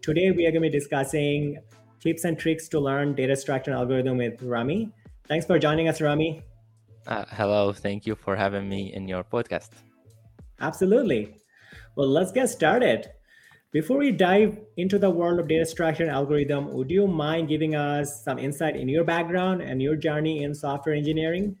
Today, we are going to be discussing tips and tricks to learn data structure and algorithm with Rami. Thanks for joining us, Rami. Uh, hello, thank you for having me in your podcast. Absolutely. Well, let's get started. Before we dive into the world of data structure and algorithm, would you mind giving us some insight in your background and your journey in software engineering?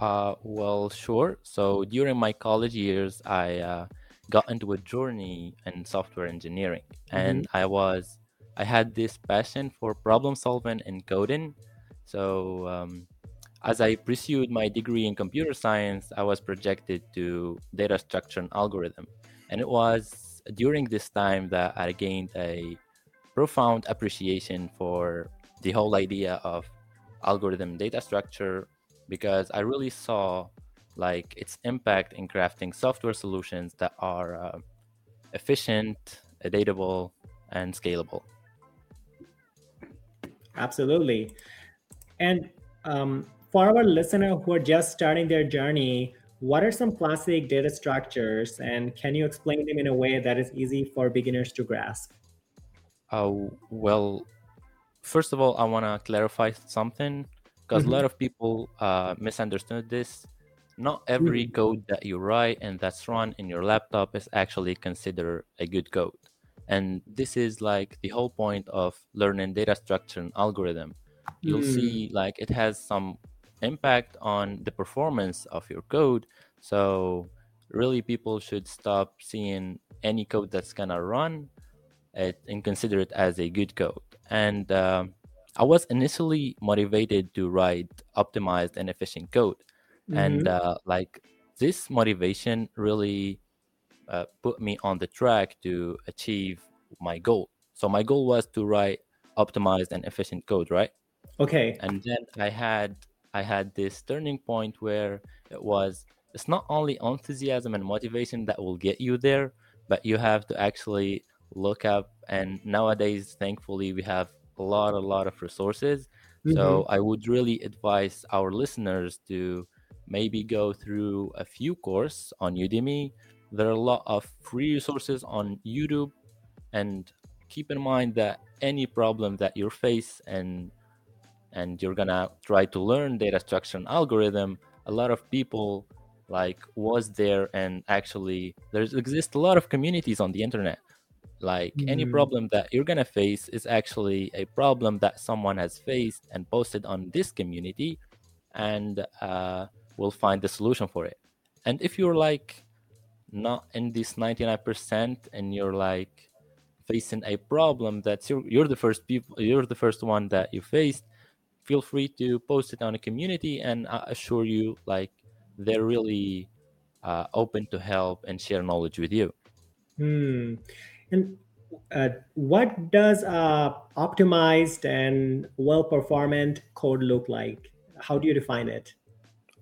Uh, well, sure. So during my college years, I uh, got into a journey in software engineering, mm-hmm. and I was I had this passion for problem solving and coding. So um, as I pursued my degree in computer science, I was projected to data structure and algorithm, and it was during this time that I gained a profound appreciation for the whole idea of algorithm data structure because I really saw like its impact in crafting software solutions that are uh, efficient, adaptable, and scalable. Absolutely. And um, for our listener who are just starting their journey, what are some classic data structures and can you explain them in a way that is easy for beginners to grasp? Uh, well, first of all, I want to clarify something because mm-hmm. a lot of people uh, misunderstood this. Not every mm-hmm. code that you write and that's run in your laptop is actually considered a good code. And this is like the whole point of learning data structure and algorithm. You'll mm. see like it has some impact on the performance of your code. So really people should stop seeing any code that's gonna run it and consider it as a good code. And uh, I was initially motivated to write optimized and efficient code, mm-hmm. and uh, like this motivation really uh, put me on the track to achieve my goal. So my goal was to write optimized and efficient code, right? Okay. And then I had I had this turning point where it was it's not only enthusiasm and motivation that will get you there, but you have to actually look up and nowadays thankfully we have a lot, a lot of resources. Mm-hmm. So I would really advise our listeners to maybe go through a few courses on Udemy. There are a lot of free resources on YouTube, and keep in mind that any problem that you face and and you're gonna try to learn data structure and algorithm, a lot of people like was there and actually there's exist a lot of communities on the internet like mm. any problem that you're gonna face is actually a problem that someone has faced and posted on this community, and uh, we'll find the solution for it. And if you're like not in this 99% and you're like facing a problem that's you're, you're the first people you're the first one that you faced feel free to post it on a community and i assure you like they're really uh, open to help and share knowledge with you hmm. And uh, what does uh, optimized and well performant code look like? How do you define it?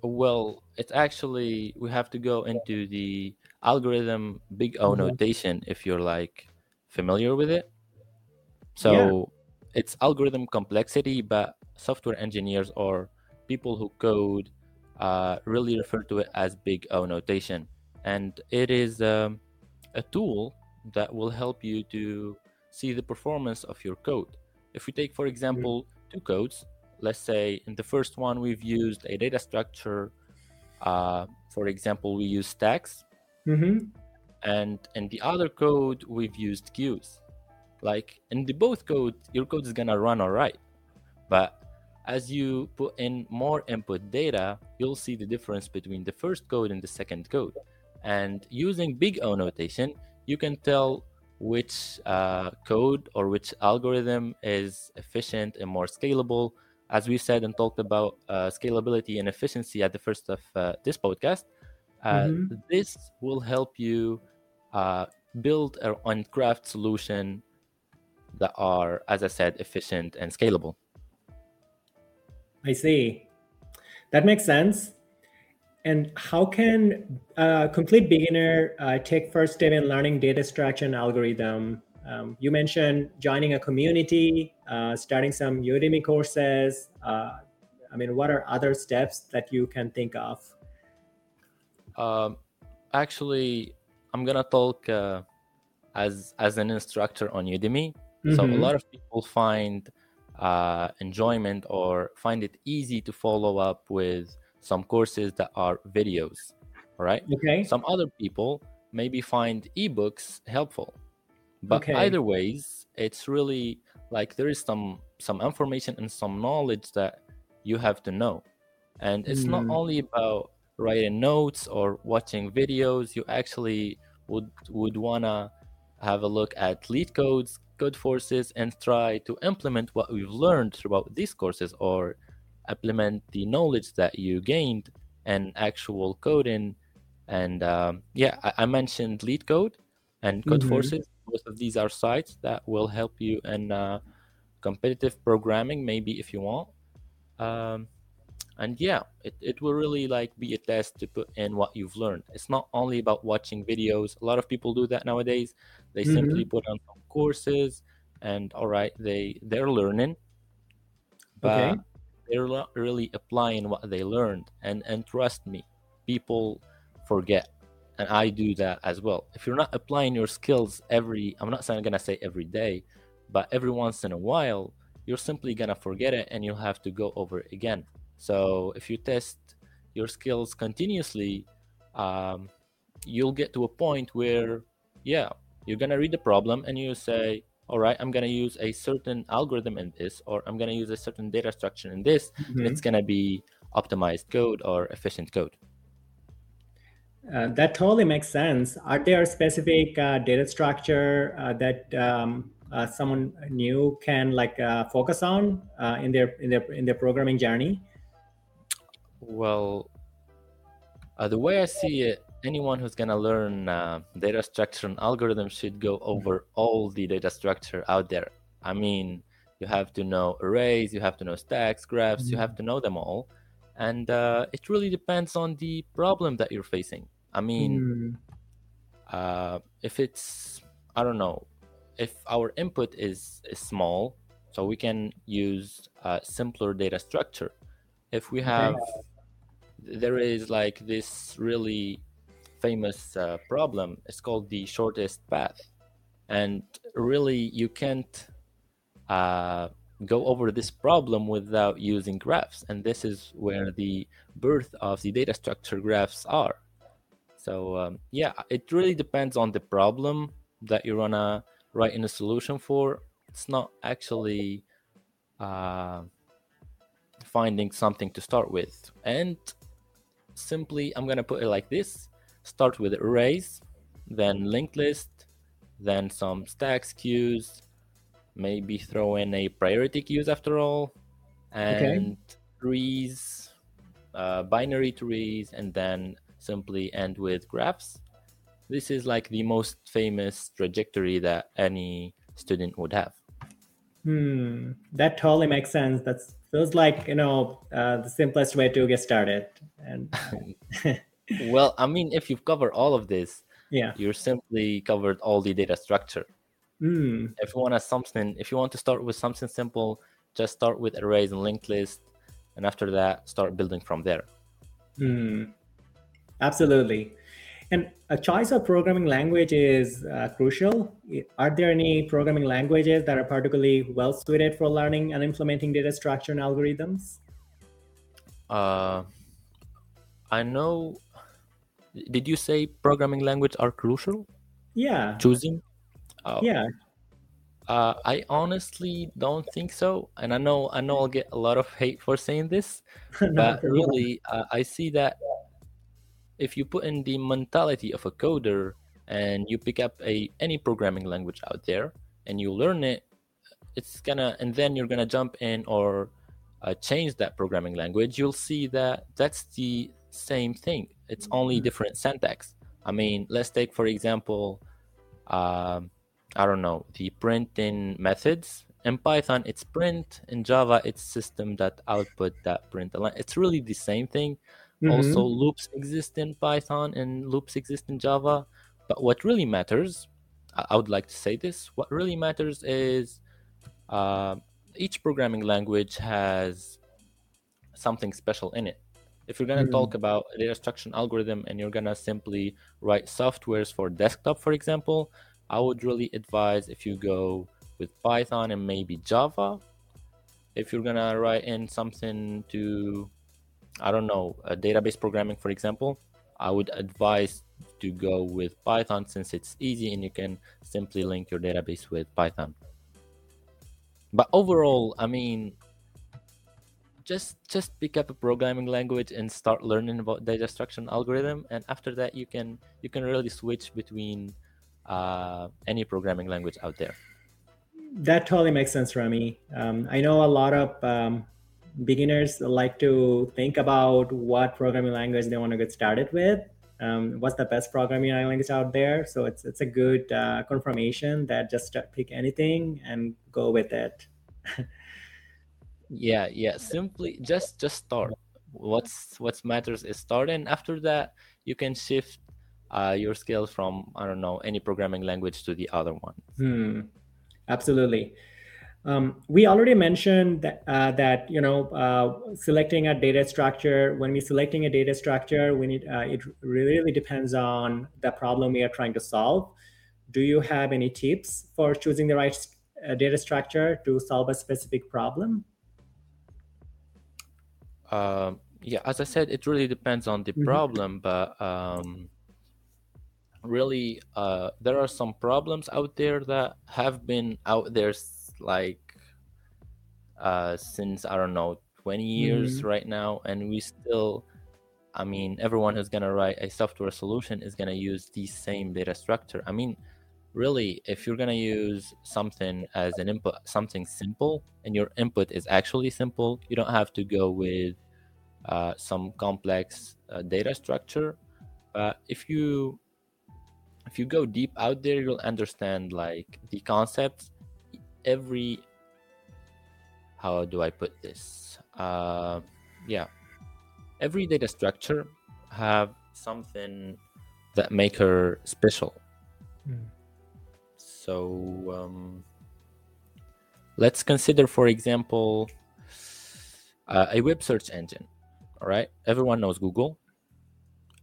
Well, it's actually, we have to go into the algorithm big O mm-hmm. notation if you're like familiar with it. So yeah. it's algorithm complexity, but software engineers or people who code uh, really refer to it as big O notation. And it is um, a tool that will help you to see the performance of your code. If we take, for example, two codes, let's say in the first one we've used a data structure. Uh, for example, we use stacks, mm-hmm. and in the other code we've used queues. Like in the both code, your code is gonna run all right, but as you put in more input data, you'll see the difference between the first code and the second code. And using big O notation, you can tell which uh, code or which algorithm is efficient and more scalable. As we said and talked about uh, scalability and efficiency at the first of uh, this podcast, uh, mm-hmm. this will help you uh, build and craft solution that are, as I said, efficient and scalable. I see. That makes sense. And how can a complete beginner uh, take first step in learning data structure and algorithm? Um, you mentioned joining a community, uh, starting some Udemy courses. Uh, I mean, what are other steps that you can think of? Um, actually, I'm gonna talk uh, as as an instructor on Udemy. Mm-hmm. So a mm-hmm. lot of people find uh, enjoyment or find it easy to follow up with some courses that are videos. Right. Okay. Some other people maybe find ebooks helpful, but okay. either ways, it's really like there is some some information and some knowledge that you have to know, and it's mm. not only about writing notes or watching videos. You actually would would wanna have a look at LeetCodes, Codeforces, and try to implement what we've learned throughout these courses or implement the knowledge that you gained and actual coding. And um, yeah, I, I, mentioned LeetCode and Code mm-hmm. Forces. Both of these are sites that will help you in uh, competitive programming, maybe if you want. Um, and yeah it, it will really like be a test to put in what you've learned it's not only about watching videos a lot of people do that nowadays they mm-hmm. simply put on some courses and all right they they're learning but okay. they're not really applying what they learned and and trust me people forget and i do that as well if you're not applying your skills every i'm not saying gonna say every day but every once in a while you're simply gonna forget it and you'll have to go over it again so if you test your skills continuously, um, you'll get to a point where, yeah, you're gonna read the problem and you say, all right, I'm gonna use a certain algorithm in this, or I'm gonna use a certain data structure in this. Mm-hmm. it's gonna be optimized code or efficient code. Uh, that totally makes sense. Are there specific uh, data structure uh, that um, uh, someone new can like uh, focus on uh, in their in their in their programming journey? Well, uh, the way I see it, anyone who's gonna learn data structure and algorithm should go over all the data structure out there. I mean, you have to know arrays, you have to know stacks, graphs, you have to know them all, and uh, it really depends on the problem that you're facing. I mean, mm. if it's I don't know, if our input is, is small, so we can use a simpler data structure. If we have there is like this really famous uh, problem. It's called the shortest path, and really you can't uh, go over this problem without using graphs. And this is where the birth of the data structure graphs are. So um, yeah, it really depends on the problem that you wanna write in a solution for. It's not actually uh, finding something to start with, and simply I'm gonna put it like this start with arrays then linked list then some stacks queues maybe throw in a priority queues after all and okay. trees uh, binary trees and then simply end with graphs. This is like the most famous trajectory that any student would have. Hmm. That totally makes sense. That feels like you know uh, the simplest way to get started. And well i mean if you've covered all of this yeah. you're simply covered all the data structure mm. if you want to something if you want to start with something simple just start with arrays and linked list and after that start building from there mm. absolutely and a choice of programming language is uh, crucial. Are there any programming languages that are particularly well suited for learning and implementing data structure and algorithms? Uh, I know. Did you say programming language are crucial? Yeah. Choosing? Oh. Yeah. Uh, I honestly don't think so, and I know I know I'll get a lot of hate for saying this, but really, uh, I see that if you put in the mentality of a coder and you pick up a any programming language out there and you learn it it's gonna and then you're gonna jump in or uh, change that programming language you'll see that that's the same thing it's only mm-hmm. different syntax i mean let's take for example um, i don't know the printing methods in python it's print in java it's system that output that print it's really the same thing Mm-hmm. Also, loops exist in Python and loops exist in Java. But what really matters, I would like to say this, what really matters is uh, each programming language has something special in it. If you're going to mm-hmm. talk about a data structure algorithm and you're going to simply write softwares for desktop, for example, I would really advise if you go with Python and maybe Java. If you're gonna write in something to, I don't know, a database programming, for example, I would advise to go with Python since it's easy and you can simply link your database with Python. But overall, I mean, just just pick up a programming language and start learning about data structure and algorithm, and after that, you can you can really switch between uh, any programming language out there. That totally makes sense, Rami. Um, I know a lot of um, beginners like to think about what programming language they want to get started with. Um, what's the best programming language out there? So it's it's a good uh, confirmation that just pick anything and go with it. yeah, yeah. Simply just just start. What's what matters is start, and after that you can shift uh, your skills from I don't know any programming language to the other one. Hmm. Absolutely. Um, we already mentioned that, uh, that you know uh, selecting a data structure. When we're selecting a data structure, we need uh, it really depends on the problem we are trying to solve. Do you have any tips for choosing the right uh, data structure to solve a specific problem? Um, yeah, as I said, it really depends on the mm-hmm. problem, but um, really uh, there are some problems out there that have been out there like uh, since i don't know 20 years mm-hmm. right now and we still i mean everyone who's going to write a software solution is going to use the same data structure i mean really if you're going to use something as an input something simple and your input is actually simple you don't have to go with uh, some complex uh, data structure but if you if you go deep out there you'll understand like the concepts. Every how do i put this? Uh yeah. Every data structure have something that make her special. Mm. so um, let's consider for example uh, a web search engine all right? Everyone knows google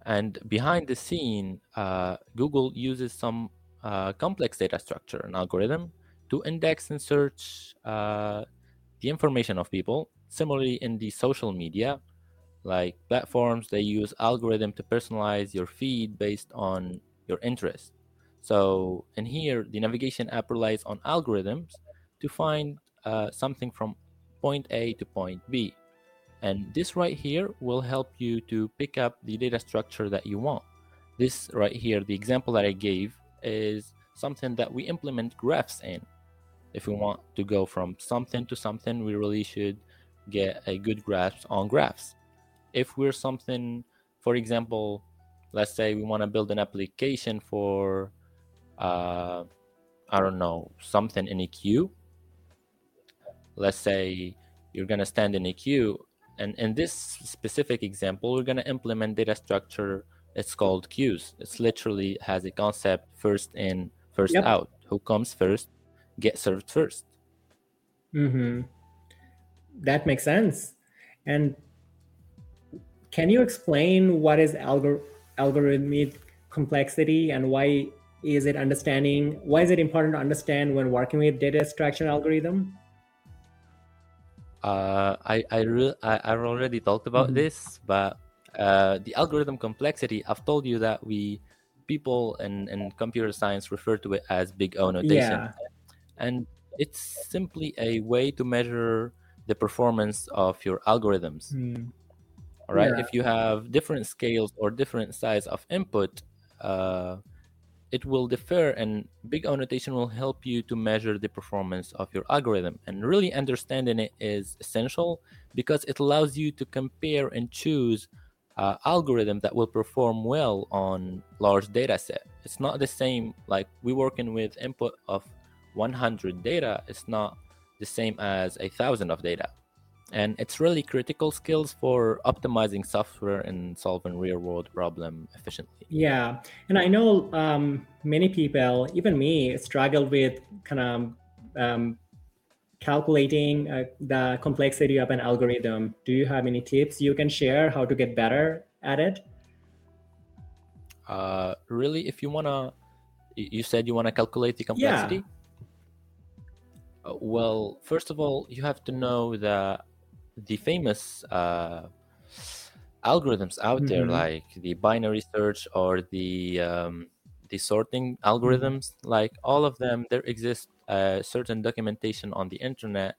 and behind the scene, uh, Google uses some uh, complex data structure and algorithm to index and search uh, the information of people. Similarly, in the social media, like platforms, they use algorithm to personalize your feed based on your interest. So, in here, the navigation app relies on algorithms to find uh, something from point A to point B. And this right here will help you to pick up the data structure that you want. This right here, the example that I gave, is something that we implement graphs in. If we want to go from something to something, we really should get a good grasp on graphs. If we're something, for example, let's say we want to build an application for, uh, I don't know, something in a queue. Let's say you're going to stand in a queue and in this specific example, we're going to implement data structure. It's called queues. It's literally has a concept first in, first yep. out. Who comes first, get served first. Mm-hmm. That makes sense. And can you explain what is algor- algorithmic complexity and why is it understanding? Why is it important to understand when working with data extraction algorithm? Uh, I I, re- I I've already talked about mm-hmm. this, but uh, the algorithm complexity. I've told you that we people in, in computer science refer to it as big O notation, yeah. and it's simply a way to measure the performance of your algorithms. Mm. All right, yeah. if you have different scales or different size of input. Uh, it will differ and big O notation will help you to measure the performance of your algorithm. And really understanding it is essential because it allows you to compare and choose uh, algorithm that will perform well on large data set. It's not the same like we working with input of 100 data. It's not the same as a thousand of data and it's really critical skills for optimizing software and solving real world problem efficiently. Yeah. And i know um, many people even me struggle with kind of um, calculating uh, the complexity of an algorithm. Do you have any tips you can share how to get better at it? Uh, really if you want to you said you want to calculate the complexity? Yeah. Uh, well first of all you have to know that the famous uh, algorithms out mm-hmm. there like the binary search or the um, the sorting algorithms mm-hmm. like all of them there exists a certain documentation on the internet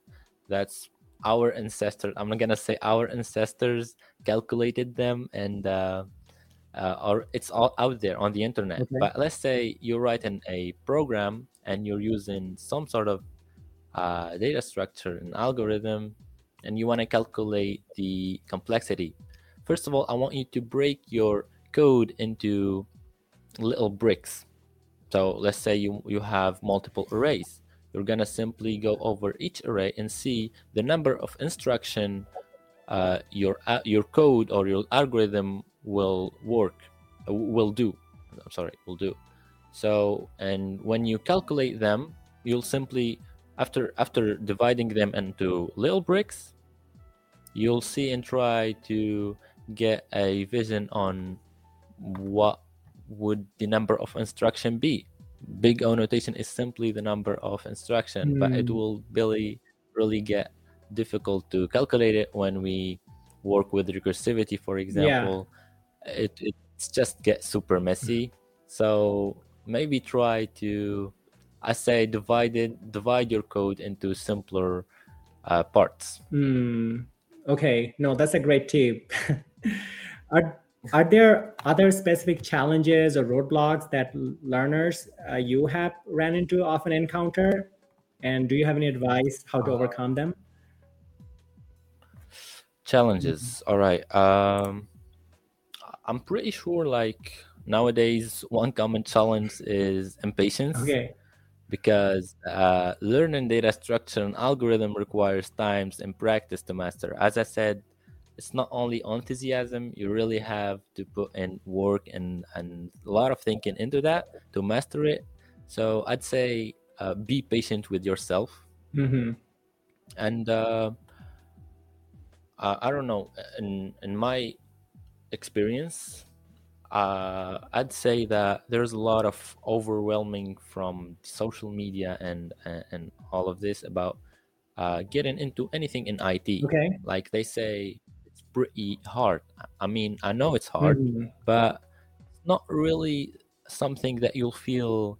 that's our ancestors i'm not gonna say our ancestors calculated them and uh, uh, or it's all out there on the internet okay. but let's say you're writing a program and you're using some sort of uh, data structure and algorithm and you want to calculate the complexity. First of all i want you to break your code into little bricks. So let's say you you have multiple arrays. You're gonna simply go over each array and see the number of instruction uh, your uh, your code or your algorithm will work will do. I'm sorry will do. So and when you calculate them you'll simply after after dividing them into little bricks you'll see and try to get a vision on what would the number of instruction be big O notation is simply the number of instruction, mm. but it hmm. will really, really get difficult to calculate it when we work with recursivity, for example. Yeah. It it's just get super messy. So maybe try to, I say, divide it, divide your code into simpler uh, parts. Mm. Okay, no, that's a great tip. Are are there other specific challenges or roadblocks that learners uh, you have ran into often encounter and do you have any advice how to uh, overcome them challenges mm-hmm. all right um i'm pretty sure like nowadays one common challenge is impatience okay because uh, learning data structure and algorithm requires times and practice to master. As i said it's not only enthusiasm you really have to put in work and and a lot of thinking into that to master it. So i'd say uh, be patient with yourself. Mm-hmm. and uh, i don't know in in my experience uh, I'd say that there's a lot of overwhelming from social media and and, all of this about uh, getting into anything in IT. Okay. Like they say, it's pretty hard. I mean, I know it's hard, mm-hmm. but not really something that you'll feel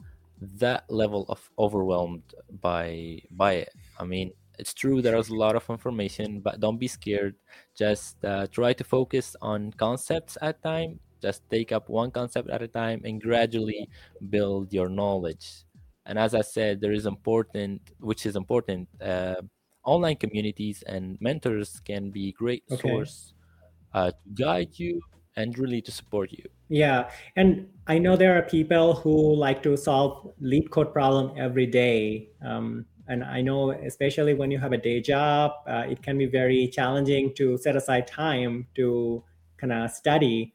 that level of overwhelmed by by it. I mean, it's true there is a lot of information, but don't be scared. Just uh, try to focus on concepts at time. Just take up one concept at a time and gradually build your knowledge. And as I said, there is important, which is important. Uh, online communities and mentors can be great okay. source uh, to guide you and really to support you yeah and i know there are people who like to solve LeetCode problem every day um, and i know especially when you have a day job uh, it can be very challenging to set aside time to kind of study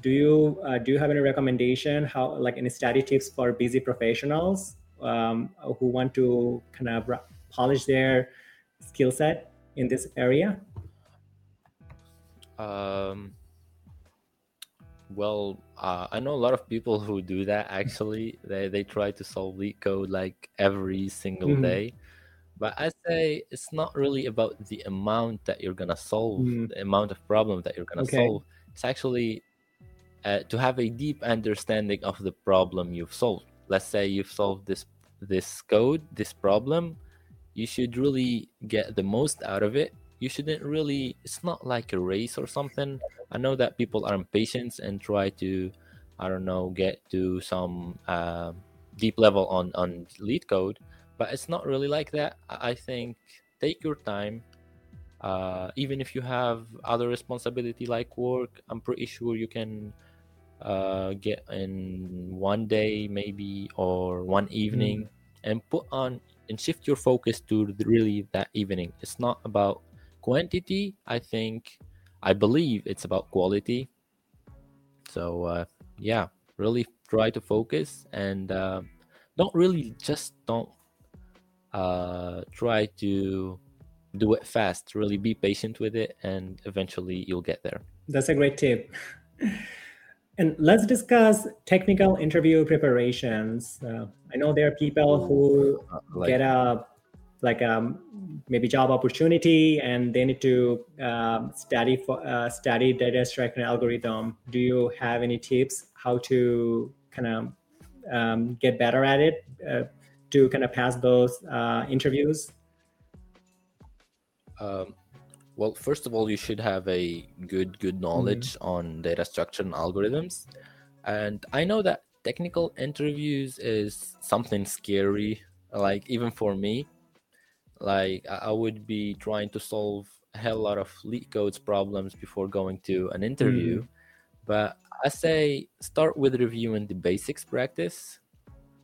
do you uh, do you have any recommendation how like any study tips for busy professionals um, who want to kind of polish their skill set in this area? Um, well, uh, I know a lot of people who do that. Actually, they they try to solve code like every single mm-hmm. day. But I say it's not really about the amount that you're gonna solve, mm-hmm. the amount of problem that you're gonna okay. solve. It's actually uh, to have a deep understanding of the problem you've solved. Let's say you've solved this this code, this problem, you should really get the most out of it. You shouldn't really it's not like a race or something. I know that people are impatient and try to i don't know get to some uh, deep level on on LeetCode, but it's not really like that. I think take your time. Uh, even if you have other responsibility like work i'm pretty sure you can uh, get in one day maybe or one evening mm. and put on and shift your focus to really that evening. It's not about quantity. I think, I believe it's about quality. So uh, yeah, really try to focus and uh, don't really just don't uh, try to do it fast. Really be patient with it, and eventually you'll get there. That's a great tip. and let's discuss technical interview preparations. Uh, I know there are people who uh, like, get a like a um, maybe job opportunity and they need to um, study for uh, study data extraction algorithm. Do you have any tips how to kind of um, get better at it uh, to kind of pass those uh, interviews? Um, well, first of all, you should have a good good knowledge mm-hmm. on data structure and algorithms. And I know that technical interviews is something scary. Like even for me, like I would be trying to solve a hell lot of LeetCodes problems before going to an interview. Mm. But I say start with reviewing the basics practice.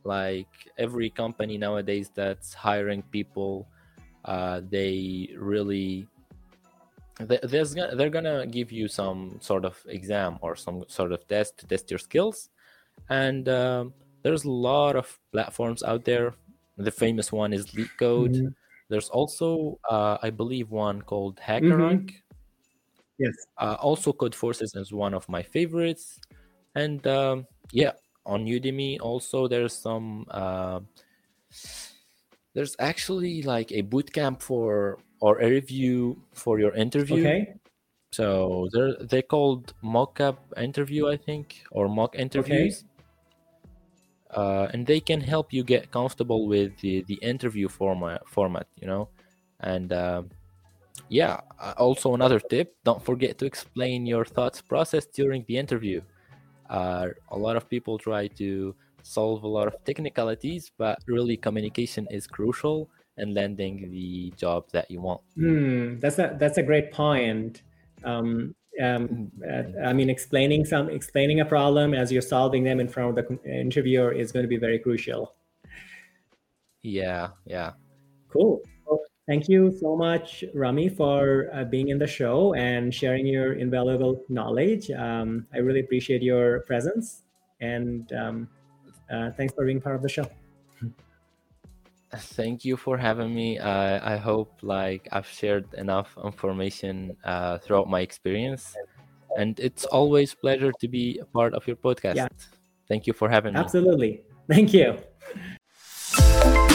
Like every company nowadays that's hiring people, uh, they really there's they're gonna give you some sort of exam or some sort of test to test your skills. And um, there's a lot of platforms out there. The famous one is LeetCode. Mm-hmm. there's also uh, i believe one called hackerrank. Mm-hmm. yes. Uh, also Codeforces is one of my favorites. And um, yeah on udemy also there's some uh, there's actually like a bootcamp for or a review for your interview. Okay. So they're they called mock-up interview, I think, or mock interviews. Okay. Uh, and they can help you get comfortable with the, the interview format format, you know. And uh, yeah, also another tip: don't forget to explain your thoughts process during the interview. Uh, a lot of people try to solve a lot of technicalities, but really communication is crucial and landing the job that you want. Mm, that's a that's a great point. Um, um, uh, I mean, explaining some explaining a problem as you're solving them in front of the interviewer is going to be very crucial. Yeah, yeah. Cool. Well, thank you so much, Rami, for uh, being in the show and sharing your invaluable knowledge. Um, I really appreciate your presence, and um, uh, thanks for being part of the show. Thank you for having me. I I hope like I've shared enough information uh, throughout my experience, and it's always pleasure to be a part of your podcast. Yeah. Thank you for having Absolutely. me. Absolutely. Thank you.